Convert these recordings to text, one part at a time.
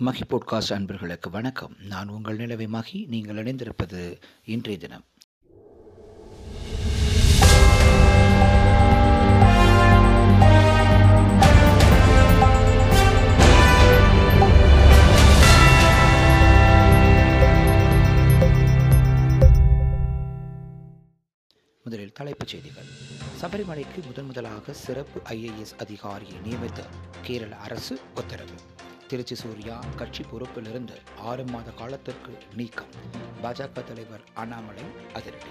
மகி podcast அன்பர்களுக்கு வணக்கம். நான் உங்கள் நிலவை மகி. நீங்கள் இணைந்திருப்பது இன்றைய தினம். முதலில் தலைப்புச் செய்திகள். சபரிமலைக்கு முதன் முதலாக சிறப்பு ஐஏஎஸ் அதிகாரியை நியமித்த கேரள அரசு உத்தரவு. திருச்சி சூர்யா கட்சி பொறுப்பிலிருந்து ஆறு மாத காலத்திற்கு நீக்கம். பாஜக தலைவர் அண்ணாமலை அதிரடி.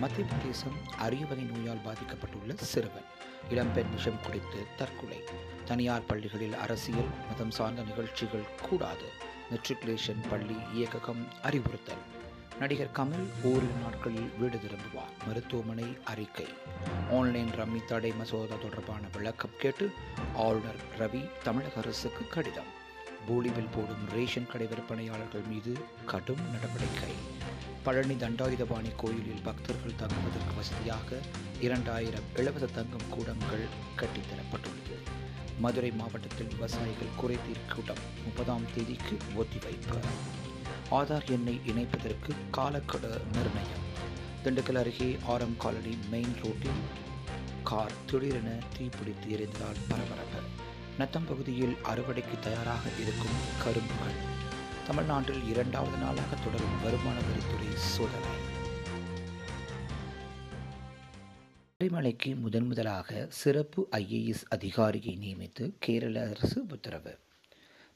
மத்திய பிரதேசம் அரிய வகை நோயால் பாதிக்கப்பட்டுள்ள சிறுவன். இளம்பெண் விஷம் குடித்து தற்கொலை. தனியார் பள்ளிகளில் அரசியல் மதம் சார்ந்த நிகழ்ச்சிகள் கூடாது. மெட்ரிகுலேஷன் பள்ளி இயக்ககம் அறிவுறுத்தல். நடிகர் கமல் ஓரிரு நாட்களில் வீடு திரும்புவார். மருத்துவமனை அறிக்கை. ஆன்லைன் ரம்மி தடை மசோதா தொடர்பான விளக்கம் கேட்டு ஆளுநர் ரவி தமிழக அரசுக்கு கடிதம். போலிவில் போடும் ரேஷன் கடை விற்பனையாளர்கள் மீது கடும் நடவடிக்கை. பழனி தண்டாயுதபாணி கோயிலில் பக்தர்கள் தங்குவதற்கு வசதியாக இரண்டாயிரம் இலவச தங்கும் கூடங்கள் கட்டித்தரப்பட்டுள்ளது. மதுரை மாவட்டத்தில் விவசாயிகள் குறைதீர் கூட்டம் முப்பதாம் தேதிக்கு ஒத்திவைப்பு. ஆதார் எண்ணை இணைப்பதற்கு காலக்கெடு நிர்ணயம். திண்டுக்கல் அருகே ஆரம் காலனி மெயின் ரோட்டில் கார் திடீரென தீப்பிடித்து எரிந்ததால் பரபரப்பு. நத்தம் பகுதியில் அறுவடைக்கு தயாராக இருக்கும் கரும்புகள். தமிழ்நாட்டில் இரண்டாவது நாளாக தொடரும் வருமான வரித்துறை சோதனை. சபரிமலைக்கு முதன் முதலாக சிறப்பு ஐஏஎஸ் அதிகாரியை நியமித்து கேரள அரசு உத்தரவு.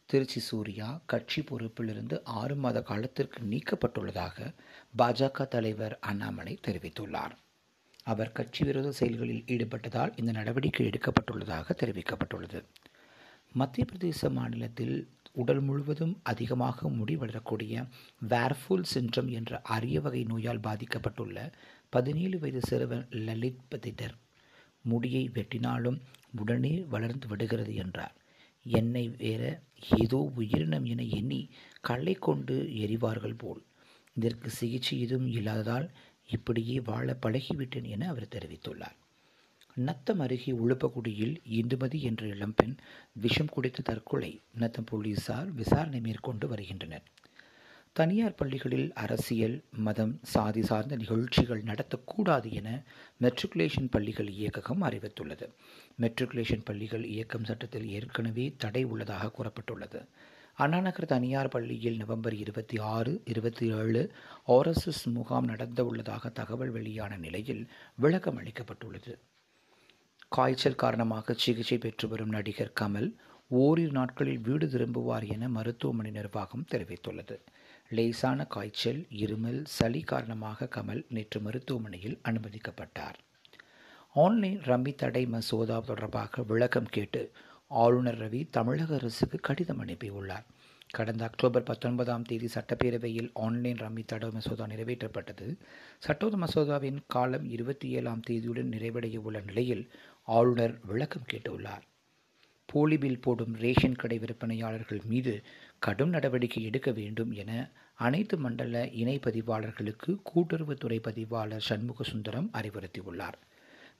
திருச்சி சூர்யா கட்சி பொறுப்பிலிருந்து ஆறு மாத காலத்திற்கு நீக்கப்பட்டுள்ளதாக பாஜக தலைவர் அண்ணாமலை தெரிவித்துள்ளார். அவர் கட்சி விரோத செயல்களில் ஈடுபட்டதால் இந்த நடவடிக்கை எடுக்கப்பட்டுள்ளதாக தெரிவிக்கப்பட்டுள்ளது. மத்திய பிரதேச மாநிலத்தில் உடல் முழுவதும் அதிகமாக முடி வளரக்கூடிய வேர்ஃபுல் சின்றம் என்ற அரிய வகை நோயால் பாதிக்கப்பட்டுள்ள பதினேழு வயது சிறுவன் லலித் பதிடர் முடியை வெட்டினாலும் உடனே வளர்ந்து விடுகிறது என்றார். என்னை வேற ஏதோ உயிரினம் என எண்ணி கல்லை கொண்டு எரிவார்கள் போல். இதற்கு சிகிச்சை எதுவும் இல்லாததால் இப்படியே வாழ பழகிவிட்டேன் என அவர் தெரிவித்துள்ளார். நத்தம் அருகே உளுப்பகுடியில் இந்துமதி என்ற இளம்பெண் விஷம் குடித்து தற்கொலை. நத்தம் போலீசார் விசாரணை மேற்கொண்டு வருகின்றனர். தனியார் பள்ளிகளில் அரசியல் மதம் சாதி சார்ந்த நிகழ்ச்சிகள் நடத்தக்கூடாது என மெட்ரிகுலேஷன் பள்ளிகள் இயக்ககம் அறிவித்துள்ளது. மெட்ரிகுலேஷன் பள்ளிகள் இயக்கம் சட்டத்தில் ஏற்கனவே தடை உள்ளதாக கூறப்பட்டுள்ளது. அண்ணாநகர் தனியார் பள்ளியில் நவம்பர் இருபத்தி ஆறு இருபத்தி ஏழு ஆர்எஸ்எஸ் முகாம் நடந்தவுள்ளதாக தகவல் வெளியான நிலையில் விளக்கம் அளிக்கப்பட்டுள்ளது. காய்ச்சல் காரணமாக சிகிச்சை பெற்று வரும் நடிகர் கமல் ஓரிரு நாட்களில் வீடு திரும்புவார் என மருத்துவமனை நிர்வாகம் தெரிவித்துள்ளது. லேசான காய்ச்சல் இருமல் சளி காரணமாக கமல் நேற்று மருத்துவமனையில் அனுமதிக்கப்பட்டார். ஆன்லைன் ரம்மி தடை மசோதா தொடர்பாக விளக்கம் கேட்டு ஆளுநர் ரவி தமிழக அரசுக்கு கடிதம் அனுப்பியுள்ளார். கடந்த அக்டோபர் பத்தொன்பதாம் தேதி சட்டப்பேரவையில் ஆன்லைன் ரம்மி தடை மசோதா நிறைவேற்றப்பட்டது. சட்டோத மசோதாவின் காலம் இருபத்தி ஏழாம் தேதியுடன் நிறைவடைய உள்ள நிலையில் ஆளுநர் விளக்கம் கேட்டுள்ளார். போலி பில் போடும் ரேஷன் கடை விற்பனையாளர்கள் மீது கடும் நடவடிக்கை எடுக்க வேண்டும் என அனைத்து மண்டல இணை பதிவாளர்களுக்கு கூட்டுறவுத்துறை பதிவாளர் சண்முக சுந்தரம் அறிவுறுத்தியுள்ளார்.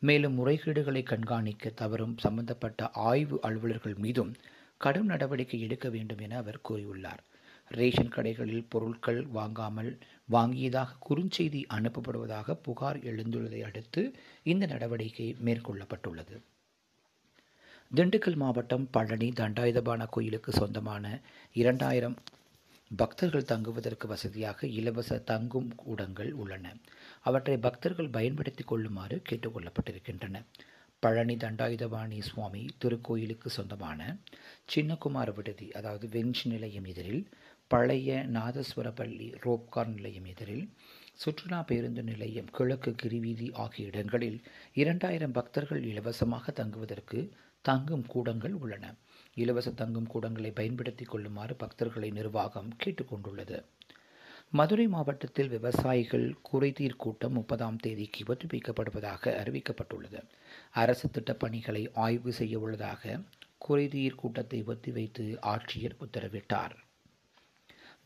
மேலும் முறைகேடுகளை கண்காணிக்க தவறும் சம்பந்தப்பட்ட ஆய்வு அலுவலர்கள் மீதும் கடும் நடவடிக்கை எடுக்க வேண்டும் என அவர் கூறியுள்ளார். ரேஷன் கடைகளில் பொருட்கள் வாங்காமல் வாங்கியதாக குறுஞ்செய்தி அனுப்பப்படுவதாக புகார் எழுந்துள்ளதை அடுத்து இந்த நடவடிக்கை மேற்கொள்ளப்பட்டுள்ளது. திண்டுக்கல் மாவட்டம் பழனி தண்டாயுதபான கோயிலுக்கு சொந்தமான இரண்டாயிரம் பக்தர்கள் தங்குவதற்கு வசதியாக இலவச தங்கும் கூடங்கள் உள்ளன. அவற்றை பக்தர்கள் பயன்படுத்தி கொள்ளுமாறு கேட்டுக்கொள்ளப்பட்டிருக்கின்றன பழனி தண்டாயுதபாணி சுவாமி திருக்கோயிலுக்கு சொந்தமான சின்னகுமார் விடுதி அதாவது வெஞ்ச் நிலையம் எதிரில் பழைய நாதஸ்வரப்பள்ளி ரோப்கார் நிலையம் எதிரில் சுற்றுலா பேருந்து நிலையம் கிழக்கு கிரிவீதி ஆகிய இடங்களில் இரண்டாயிரம் பக்தர்கள் இலவசமாக தங்குவதற்கு தங்கும் கூடங்கள் உள்ளன. இலவச தங்கும் கூடங்களை பயன்படுத்தி கொள்ளுமாறு பக்தர்களை நிர்வாகம் கேட்டுக்கொண்டுள்ளது மதுரை மாவட்டத்தில் விவசாயிகள் குறைதீர் கூட்டம் முப்பதாம் தேதிக்கு ஒத்திவைக்கப்படுவதாக அறிவிக்கப்பட்டுள்ளது. அரசு திட்டப் பணிகளை ஆய்வு செய்ய உள்ளதாக குறைதீர் கூட்டத்தை ஒத்திவைத்து ஆட்சியர் உத்தரவிட்டார்.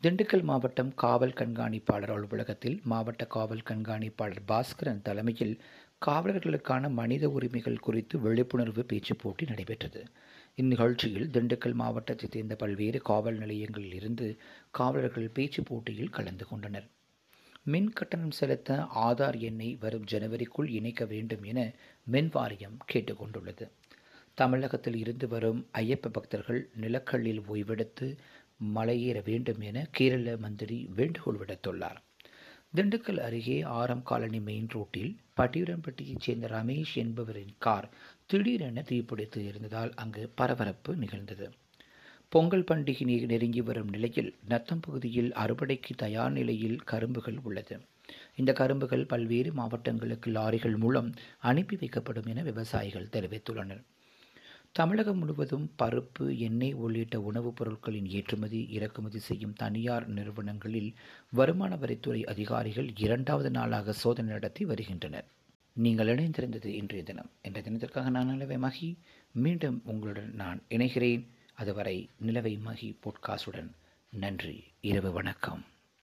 திண்டுக்கல் மாவட்டம் காவல் கண்காணிப்பாளர் அலுவலகத்தில் மாவட்ட காவல் கண்காணிப்பாளர் பாஸ்கரன் தலைமையில் காவலர்களுக்கான மனித உரிமைகள் குறித்து விழிப்புணர்வு பேச்சு போட்டி நடைபெற்றது. இந்நிகழ்ச்சியில் திண்டுக்கல் மாவட்டத்தைச் சேர்ந்த பல்வேறு காவல் நிலையங்களில் இருந்து காவலர்கள் பேச்சு போட்டியில் கலந்து கொண்டனர். மின் கட்டணம் செலுத்த ஆதார் எண்ணை வரும் ஜனவரிக்குள் இணைக்க வேண்டும் என மின் வாரியம் கேட்டுக்கொண்டுள்ளது தமிழகத்தில் இருந்து வரும் ஐயப்ப பக்தர்கள் நிலக்கல்லில் ஓய்வெடுத்து மலையேற வேண்டும் என கேரள மந்திரி வேண்டுகோள் விடுத்துள்ளார். திண்டுக்கல் அருகே ஆரம் காலனி மெயின் ரோட்டில் பட்டியூரம்பட்டியைச் சேர்ந்த ரமேஷ் என்பவரின் கார் திடீரென தீப்பிடித்து இருந்ததால் அங்கு பரபரப்பு நிகழ்ந்தது. பொங்கல் பண்டிகை நெருங்கி வரும் நிலையில் நத்தம் பகுதியில் அறுவடைக்கு தயார் நிலையில் கரும்புகள் உள்ளது. இந்த கரும்புகள் பல்வேறு மாவட்டங்களுக்கு லாரிகள் மூலம் அனுப்பி வைக்கப்படும் என விவசாயிகள் தெரிவித்துள்ளனர். தமிழகம் முழுவதும் பருப்பு எண்ணெய் உள்ளிட்ட உணவுப் பொருட்களின் ஏற்றுமதி இறக்குமதி செய்யும் தனியார் நிறுவனங்களில் வருமான வரித்துறை அதிகாரிகள் இரண்டாவது நாளாக சோதனை நடத்தி வருகின்றனர். நீங்கள் இணைந்திருந்தது இன்றைய தினம். என்ற தினத்திற்காக நான் நிலவை மகி. மீண்டும் உங்களுடன் நான் இணைகிறேன். அதுவரை நிலவை மகி போட்காஸ்டுடன். நன்றி. இரவு வணக்கம்.